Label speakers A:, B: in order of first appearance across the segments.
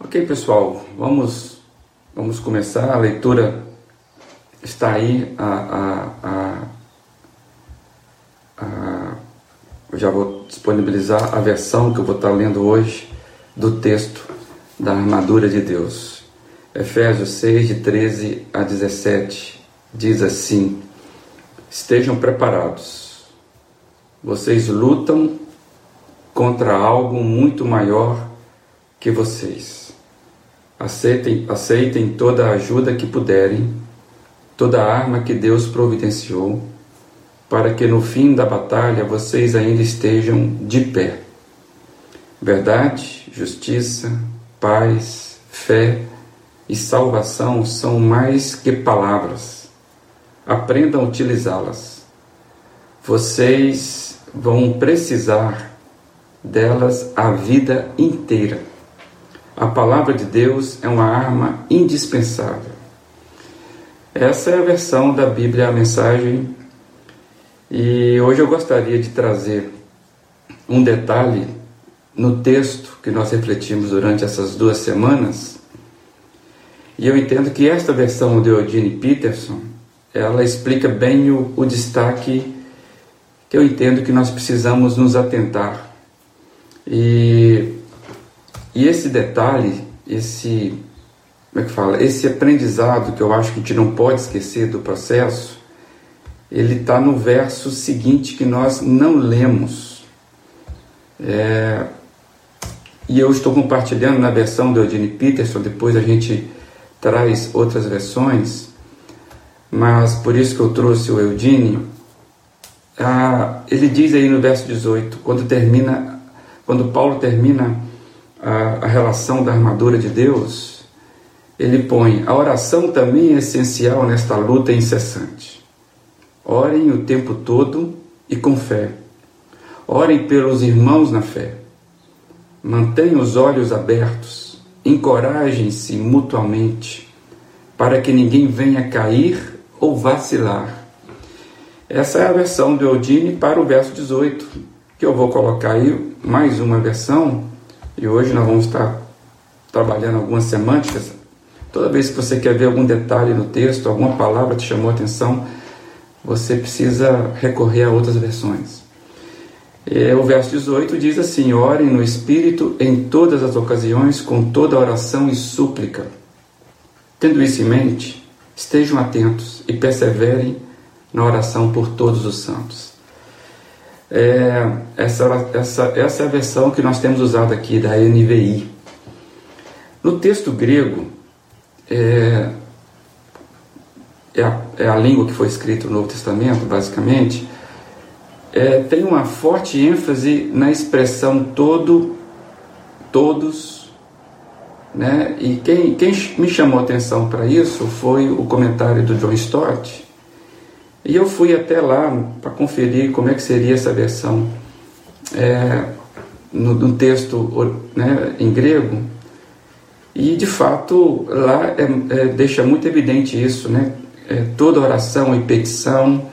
A: Ok, pessoal, vamos, vamos começar. A leitura está aí. A, a, a, a, eu já vou disponibilizar a versão que eu vou estar lendo hoje do texto da armadura de Deus. Efésios 6, de 13 a 17, diz assim: Estejam preparados, vocês lutam contra algo muito maior que vocês Aceitem, aceitem toda a ajuda que puderem, toda a arma que Deus providenciou, para que no fim da batalha vocês ainda estejam de pé. Verdade, justiça, paz, fé e salvação são mais que palavras. Aprendam a utilizá-las. Vocês vão precisar delas a vida inteira. A palavra de Deus é uma arma indispensável. Essa é a versão da Bíblia, a mensagem. E hoje eu gostaria de trazer um detalhe no texto que nós refletimos durante essas duas semanas. E eu entendo que esta versão de Eugene Peterson, ela explica bem o, o destaque que eu entendo que nós precisamos nos atentar. E e esse detalhe, esse como é que fala? Esse aprendizado que eu acho que a gente não pode esquecer do processo, ele está no verso seguinte que nós não lemos. É, e eu estou compartilhando na versão do Eugene Peterson, depois a gente traz outras versões, mas por isso que eu trouxe o Eugene. Ah, ele diz aí no verso 18, quando termina, quando Paulo termina a, a relação da armadura de Deus, ele põe: a oração também é essencial nesta luta incessante. Orem o tempo todo e com fé. Orem pelos irmãos na fé. Mantenham os olhos abertos. Encorajem-se mutuamente, para que ninguém venha cair ou vacilar. Essa é a versão do Eudine para o verso 18, que eu vou colocar aí mais uma versão e hoje nós vamos estar trabalhando algumas semânticas. Toda vez que você quer ver algum detalhe no texto, alguma palavra te chamou a atenção, você precisa recorrer a outras versões. O verso 18 diz assim: Orem no Espírito em todas as ocasiões, com toda oração e súplica. Tendo isso em mente, estejam atentos e perseverem na oração por todos os santos. É, essa, essa, essa é a versão que nós temos usado aqui da NVI. No texto grego, é, é, a, é a língua que foi escrita no Novo Testamento, basicamente, é, tem uma forte ênfase na expressão todo, todos, né? E quem, quem me chamou a atenção para isso foi o comentário do John Stott, e eu fui até lá para conferir como é que seria essa versão é, no, no, texto né, em grego. E de fato lá é, é, deixa muito evidente isso, né? É, toda oração e petição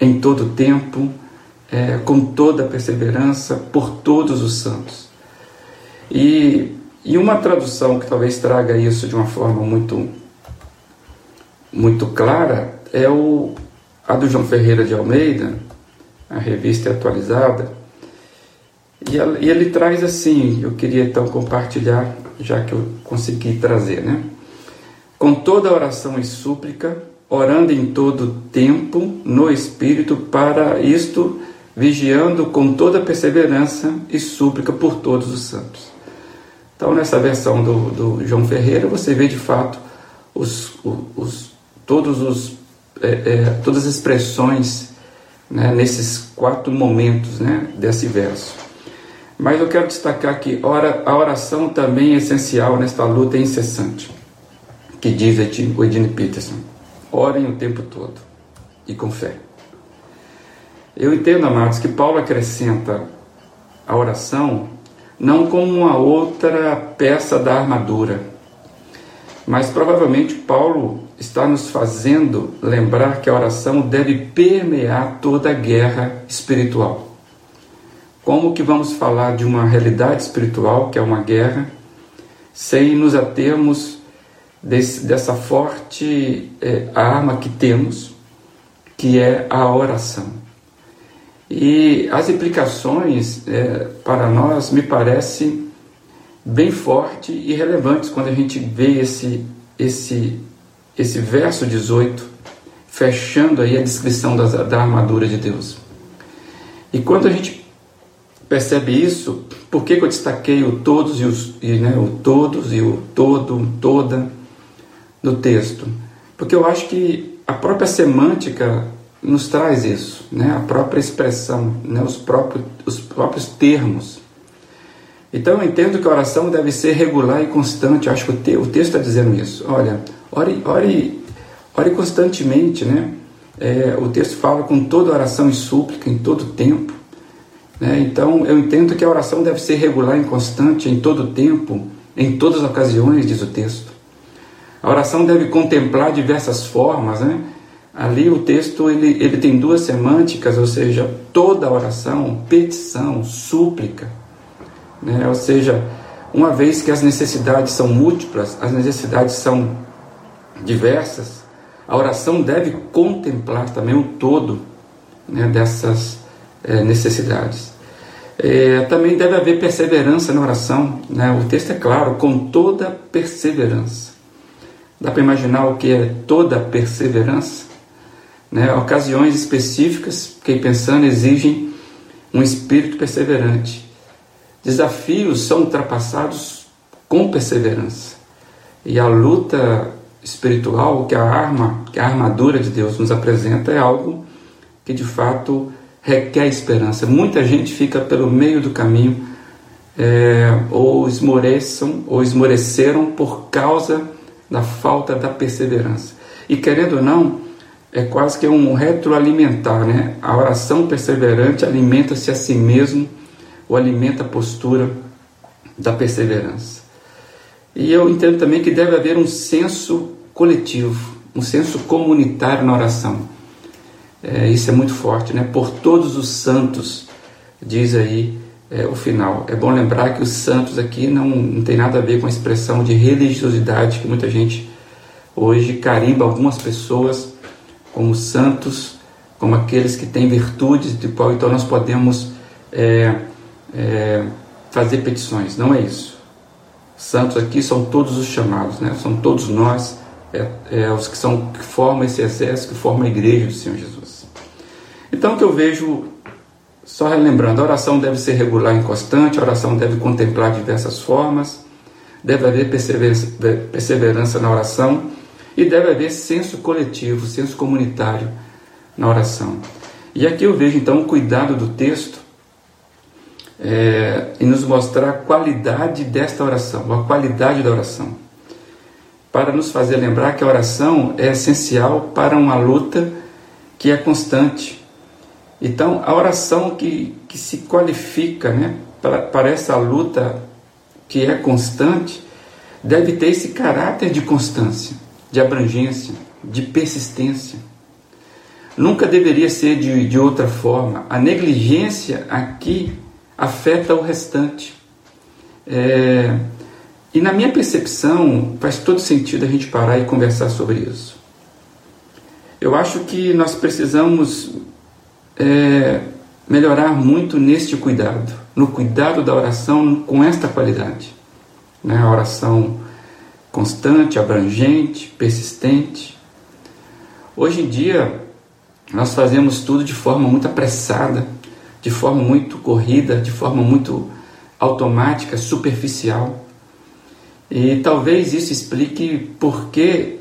A: em todo tempo, é, com toda perseverança por todos os santos. E, e uma tradução que talvez traga isso de uma forma muito muito clara é o a do João Ferreira de Almeida, a revista é atualizada, e, e ele traz assim, eu queria então compartilhar, já que eu consegui trazer, né? Com toda oração e súplica, orando em todo tempo no Espírito, para isto vigiando com toda perseverança e súplica por todos os santos. Então, nessa versão do, do João Ferreira, você vê de fato os, os, todos os é, é, todas as expressões né, nesses quatro momentos né, desse verso. Mas eu quero destacar que ora, a oração também é essencial nesta luta incessante, que diz o Edine Peterson. Orem o tempo todo e com fé. Eu entendo, amados, que Paulo acrescenta a oração não como uma outra peça da armadura, mas provavelmente Paulo está nos fazendo lembrar que a oração deve permear toda a guerra espiritual. Como que vamos falar de uma realidade espiritual, que é uma guerra, sem nos atermos desse, dessa forte é, arma que temos, que é a oração. E as implicações é, para nós me parecem bem fortes e relevantes quando a gente vê esse, esse, esse verso 18, fechando aí a descrição da, da armadura de Deus. E quando a gente percebe isso, por que, que eu destaquei o todos e, os, e né, o todos e o todo, toda no texto? Porque eu acho que a própria semântica nos traz isso, né? a própria expressão, né? os, próprios, os próprios termos. Então eu entendo que a oração deve ser regular e constante. Eu acho que o, te, o texto está dizendo isso. Olha, ore, ore, ore constantemente, né? É, o texto fala com toda oração e súplica em todo tempo. Né? Então eu entendo que a oração deve ser regular e constante em todo tempo, em todas as ocasiões, diz o texto. A oração deve contemplar diversas formas, né? Ali o texto ele, ele tem duas semânticas, ou seja, toda oração, petição, súplica. Né? Ou seja, uma vez que as necessidades são múltiplas, as necessidades são diversas, a oração deve contemplar também o todo né, dessas é, necessidades. É, também deve haver perseverança na oração. Né? O texto é claro, com toda perseverança. Dá para imaginar o que é toda perseverança? Né? Ocasiões específicas, fiquei pensando, exigem um espírito perseverante. Desafios são ultrapassados com perseverança. E a luta espiritual, que a arma, que a armadura de Deus nos apresenta, é algo que de fato requer esperança. Muita gente fica pelo meio do caminho, é, ou esmoreçam, ou esmoreceram por causa da falta da perseverança. E querendo ou não, é quase que um retroalimentar, né? A oração perseverante alimenta-se a si mesmo, alimenta a postura da perseverança. E eu entendo também que deve haver um senso coletivo, um senso comunitário na oração. É, isso é muito forte, né? Por todos os santos, diz aí é, o final. É bom lembrar que os santos aqui não, não tem nada a ver com a expressão de religiosidade que muita gente hoje carimba algumas pessoas como santos, como aqueles que têm virtudes, de qual então nós podemos é, é, fazer petições. Não é isso. Santos aqui são todos os chamados, né? são todos nós, é, é, os que, são, que formam esse exército, que formam a igreja do Senhor Jesus. Então, o que eu vejo, só relembrando, a oração deve ser regular e constante, a oração deve contemplar diversas formas, deve haver perseverança, perseverança na oração e deve haver senso coletivo, senso comunitário na oração. E aqui eu vejo então o cuidado do texto é, em nos mostrar a qualidade desta oração, a qualidade da oração, para nos fazer lembrar que a oração é essencial para uma luta que é constante. Então, a oração que, que se qualifica né, para, para essa luta que é constante deve ter esse caráter de constância de abrangência, de persistência. Nunca deveria ser de, de outra forma. A negligência aqui afeta o restante. É, e na minha percepção, faz todo sentido a gente parar e conversar sobre isso. Eu acho que nós precisamos é, melhorar muito neste cuidado, no cuidado da oração com esta qualidade. Né? A oração constante, abrangente, persistente. Hoje em dia, nós fazemos tudo de forma muito apressada, de forma muito corrida, de forma muito automática, superficial. E talvez isso explique por que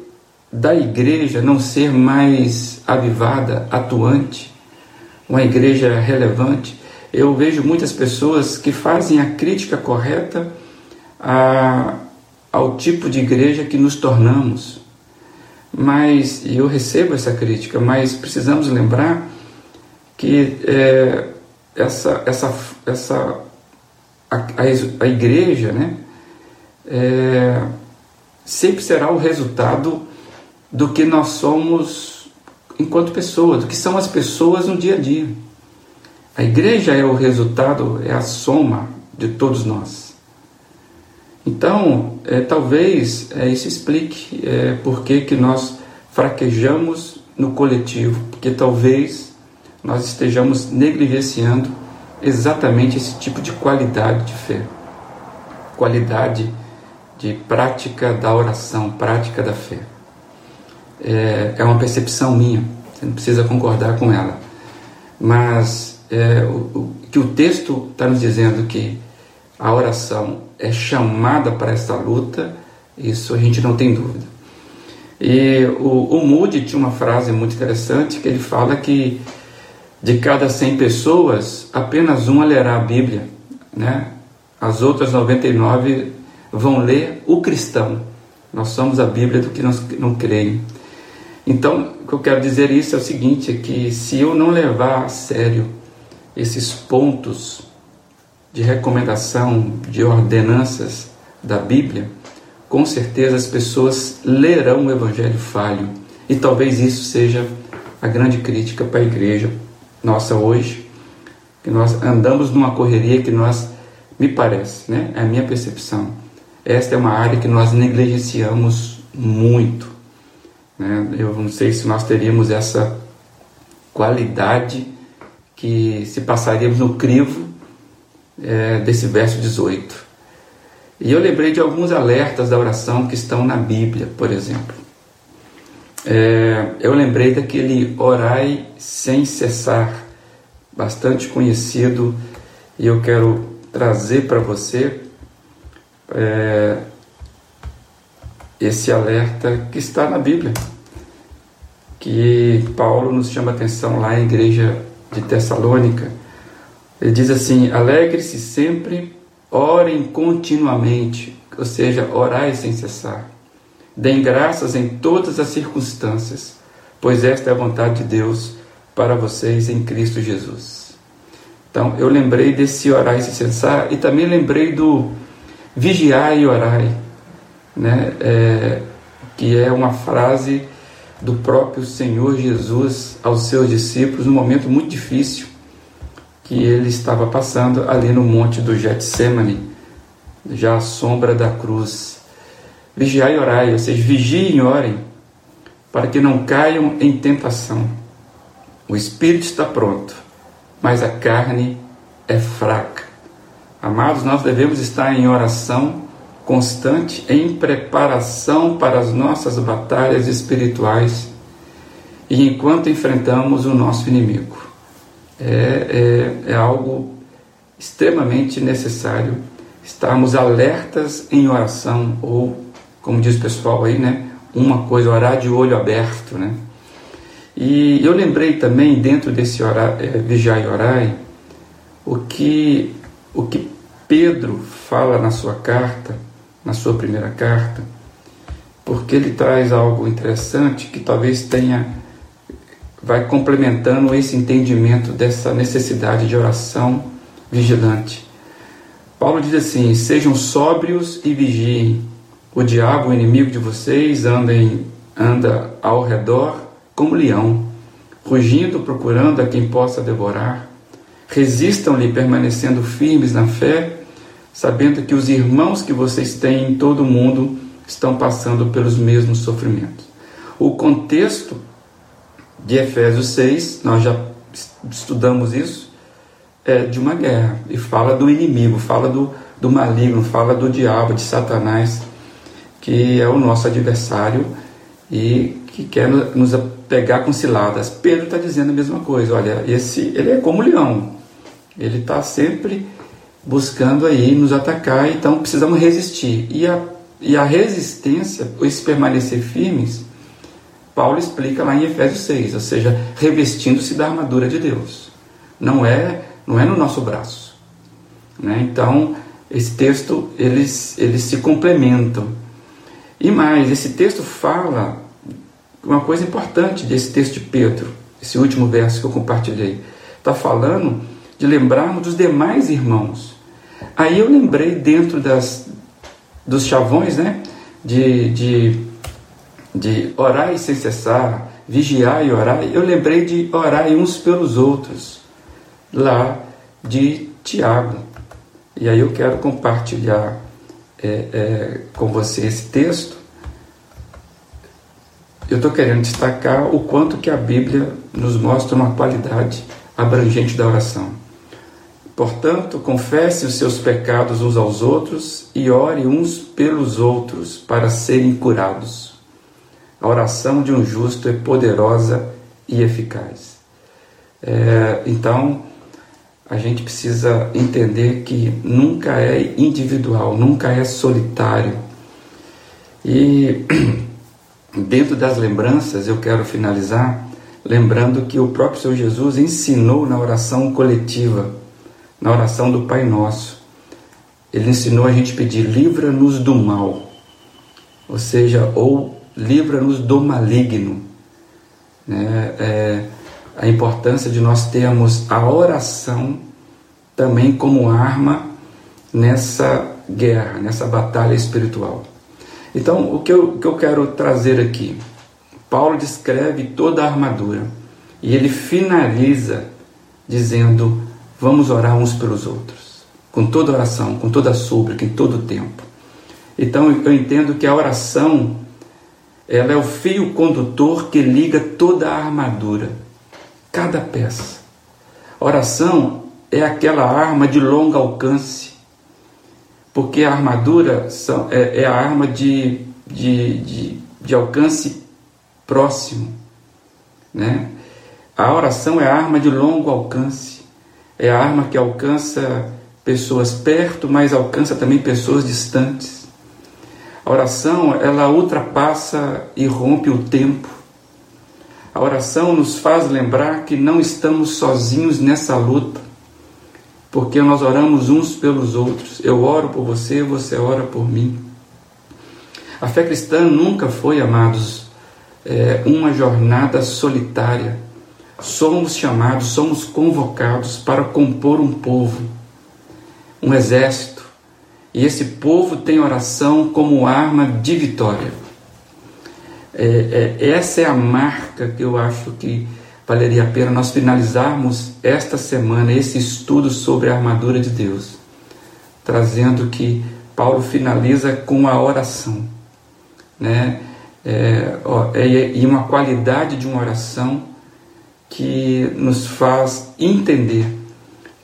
A: da igreja não ser mais avivada, atuante, uma igreja relevante. Eu vejo muitas pessoas que fazem a crítica correta a ao tipo de igreja que nos tornamos. Mas, e eu recebo essa crítica, mas precisamos lembrar que é, essa, essa, essa a, a, igreja né, é, sempre será o resultado do que nós somos enquanto pessoas, do que são as pessoas no dia a dia. A igreja é o resultado, é a soma de todos nós. Então, é, talvez é, isso explique é, por que, que nós fraquejamos no coletivo, porque talvez nós estejamos negligenciando exatamente esse tipo de qualidade de fé, qualidade de prática da oração, prática da fé. É, é uma percepção minha, você não precisa concordar com ela, mas é, o, o, que o texto está nos dizendo que a oração é chamada para essa luta, isso a gente não tem dúvida. E o, o Moody tinha uma frase muito interessante que ele fala que de cada 100 pessoas, apenas uma lerá a Bíblia, né? As outras 99 vão ler o cristão. Nós somos a Bíblia do que não, creem. Então, o que eu quero dizer isso é o seguinte, é que se eu não levar a sério esses pontos de recomendação, de ordenanças da Bíblia, com certeza as pessoas lerão o Evangelho falho. E talvez isso seja a grande crítica para a igreja nossa hoje, que nós andamos numa correria que nós, me parece, né? é a minha percepção, esta é uma área que nós negligenciamos muito. Né? Eu não sei se nós teríamos essa qualidade que se passaríamos no crivo é, desse verso 18. E eu lembrei de alguns alertas da oração que estão na Bíblia, por exemplo. É, eu lembrei daquele orai sem cessar, bastante conhecido, e eu quero trazer para você é, esse alerta que está na Bíblia, que Paulo nos chama atenção lá em igreja de Tessalônica. Ele diz assim: alegre-se sempre, orem continuamente, ou seja, orai sem cessar. Deem graças em todas as circunstâncias, pois esta é a vontade de Deus para vocês em Cristo Jesus. Então, eu lembrei desse orai sem cessar e também lembrei do vigiai e orai, né? É, que é uma frase do próprio Senhor Jesus aos seus discípulos num momento muito difícil que ele estava passando ali no monte do Getsemane, já à sombra da cruz. Vigiai e orai, ou seja, vigiem e orem, para que não caiam em tentação. O espírito está pronto, mas a carne é fraca. Amados, nós devemos estar em oração constante em preparação para as nossas batalhas espirituais e enquanto enfrentamos o nosso inimigo. É, é, é algo extremamente necessário estarmos alertas em oração, ou, diz o pessoal aí, né? Uma coisa, orar de olho aberto, né? E eu lembrei também, dentro desse orar, é, vigiar e orar, o que, o que Pedro fala na sua carta, na sua primeira carta, porque ele traz algo interessante que talvez tenha vai complementando esse entendimento dessa necessidade de oração vigilante. Paulo diz assim: sejam sóbrios e vigiem. O diabo, o inimigo de vocês, anda, em, anda ao redor como leão, rugindo, procurando a quem possa devorar. Resistam-lhe, permanecendo firmes na fé sabendo que os irmãos que vocês têm em todo o mundo estão passando pelos mesmos sofrimentos. O contexto de Efésios 6, nós já estudamos isso, é de uma guerra e fala do inimigo, fala do, do maligno, fala do diabo, de Satanás, que é o nosso adversário e que quer nos pegar com ciladas. Pedro está dizendo a mesma coisa. Olha, esse ele é como leão. Ele está sempre buscando aí nos atacar, então precisamos resistir. E a, e a resistência, esse permanecer firmes, Paulo explica lá em Efésios 6, ou seja, revestindo-se da armadura de Deus. Não é, não é no nosso braço. Né? Então, esse texto, eles, eles se complementam. E mais, esse texto fala uma coisa importante desse texto de Pedro, esse último verso que eu compartilhei. Está falando de lembrarmos dos demais irmãos. Aí eu lembrei dentro das, dos chavões, né? De, de, de orar e sem cessar, vigiar e orar. Eu lembrei de orar uns pelos outros, lá de Tiago. E aí eu quero compartilhar é, é, com você esse texto, eu estou querendo destacar o quanto que a Bíblia nos mostra uma qualidade abrangente da oração. Portanto, confesse os seus pecados uns aos outros e ore uns pelos outros para serem curados. A oração de um justo é poderosa e eficaz. É, então, a gente precisa entender que nunca é individual, nunca é solitário. E dentro das lembranças, eu quero finalizar lembrando que o próprio Senhor Jesus ensinou na oração coletiva, na oração do Pai Nosso. Ele ensinou a gente pedir: livra-nos do mal, ou seja, ou livra-nos do maligno. Né? É, a importância de nós termos a oração também como arma nessa guerra, nessa batalha espiritual. Então, o que eu, que eu quero trazer aqui? Paulo descreve toda a armadura e ele finaliza dizendo: vamos orar uns pelos outros, com toda oração, com toda súplica, em todo o tempo. Então, eu entendo que a oração ela é o fio condutor que liga toda a armadura cada peça. Oração é aquela arma de longo alcance, porque a armadura é, é a arma de, de, de, de alcance próximo. Né? A oração é a arma de longo alcance, é a arma que alcança pessoas perto, mas alcança também pessoas distantes. A oração, ela ultrapassa e rompe o tempo. A oração nos faz lembrar que não estamos sozinhos nessa luta, porque nós oramos uns pelos outros. Eu oro por você, você ora por mim. A fé cristã nunca foi, amados, é, uma jornada solitária. Somos chamados, somos convocados para compor um povo, um exército. E esse povo tem oração como arma de vitória. É, é, essa é a marca que eu acho que valeria a pena nós finalizarmos esta semana esse estudo sobre a armadura de Deus, trazendo que Paulo finaliza com a oração, né? É, ó, é, e uma qualidade de uma oração que nos faz entender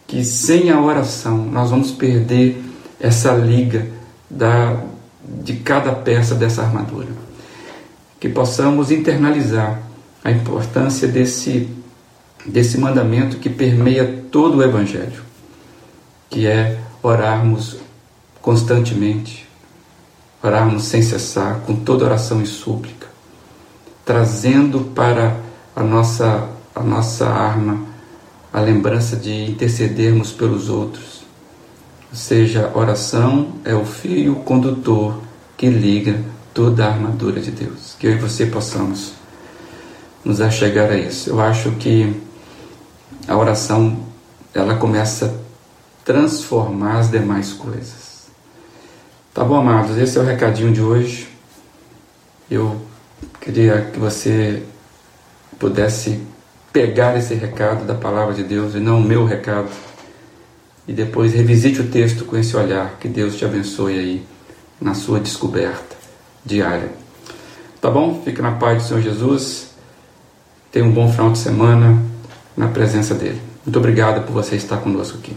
A: que sem a oração nós vamos perder essa liga da, de cada peça dessa armadura que possamos internalizar a importância desse, desse mandamento que permeia todo o Evangelho, que é orarmos constantemente, orarmos sem cessar, com toda oração e súplica, trazendo para a nossa, a nossa arma a lembrança de intercedermos pelos outros. Ou seja, oração é o fio condutor que liga toda a armadura de Deus. Que eu e você possamos nos achegar a isso. Eu acho que a oração ela começa a transformar as demais coisas. Tá bom, amados? Esse é o recadinho de hoje. Eu queria que você pudesse pegar esse recado da palavra de Deus e não o meu recado. E depois revisite o texto com esse olhar. Que Deus te abençoe aí na sua descoberta diária. Tá bom? Fique na paz do Senhor Jesus. Tenha um bom final de semana na presença dele. Muito obrigado por você estar conosco aqui.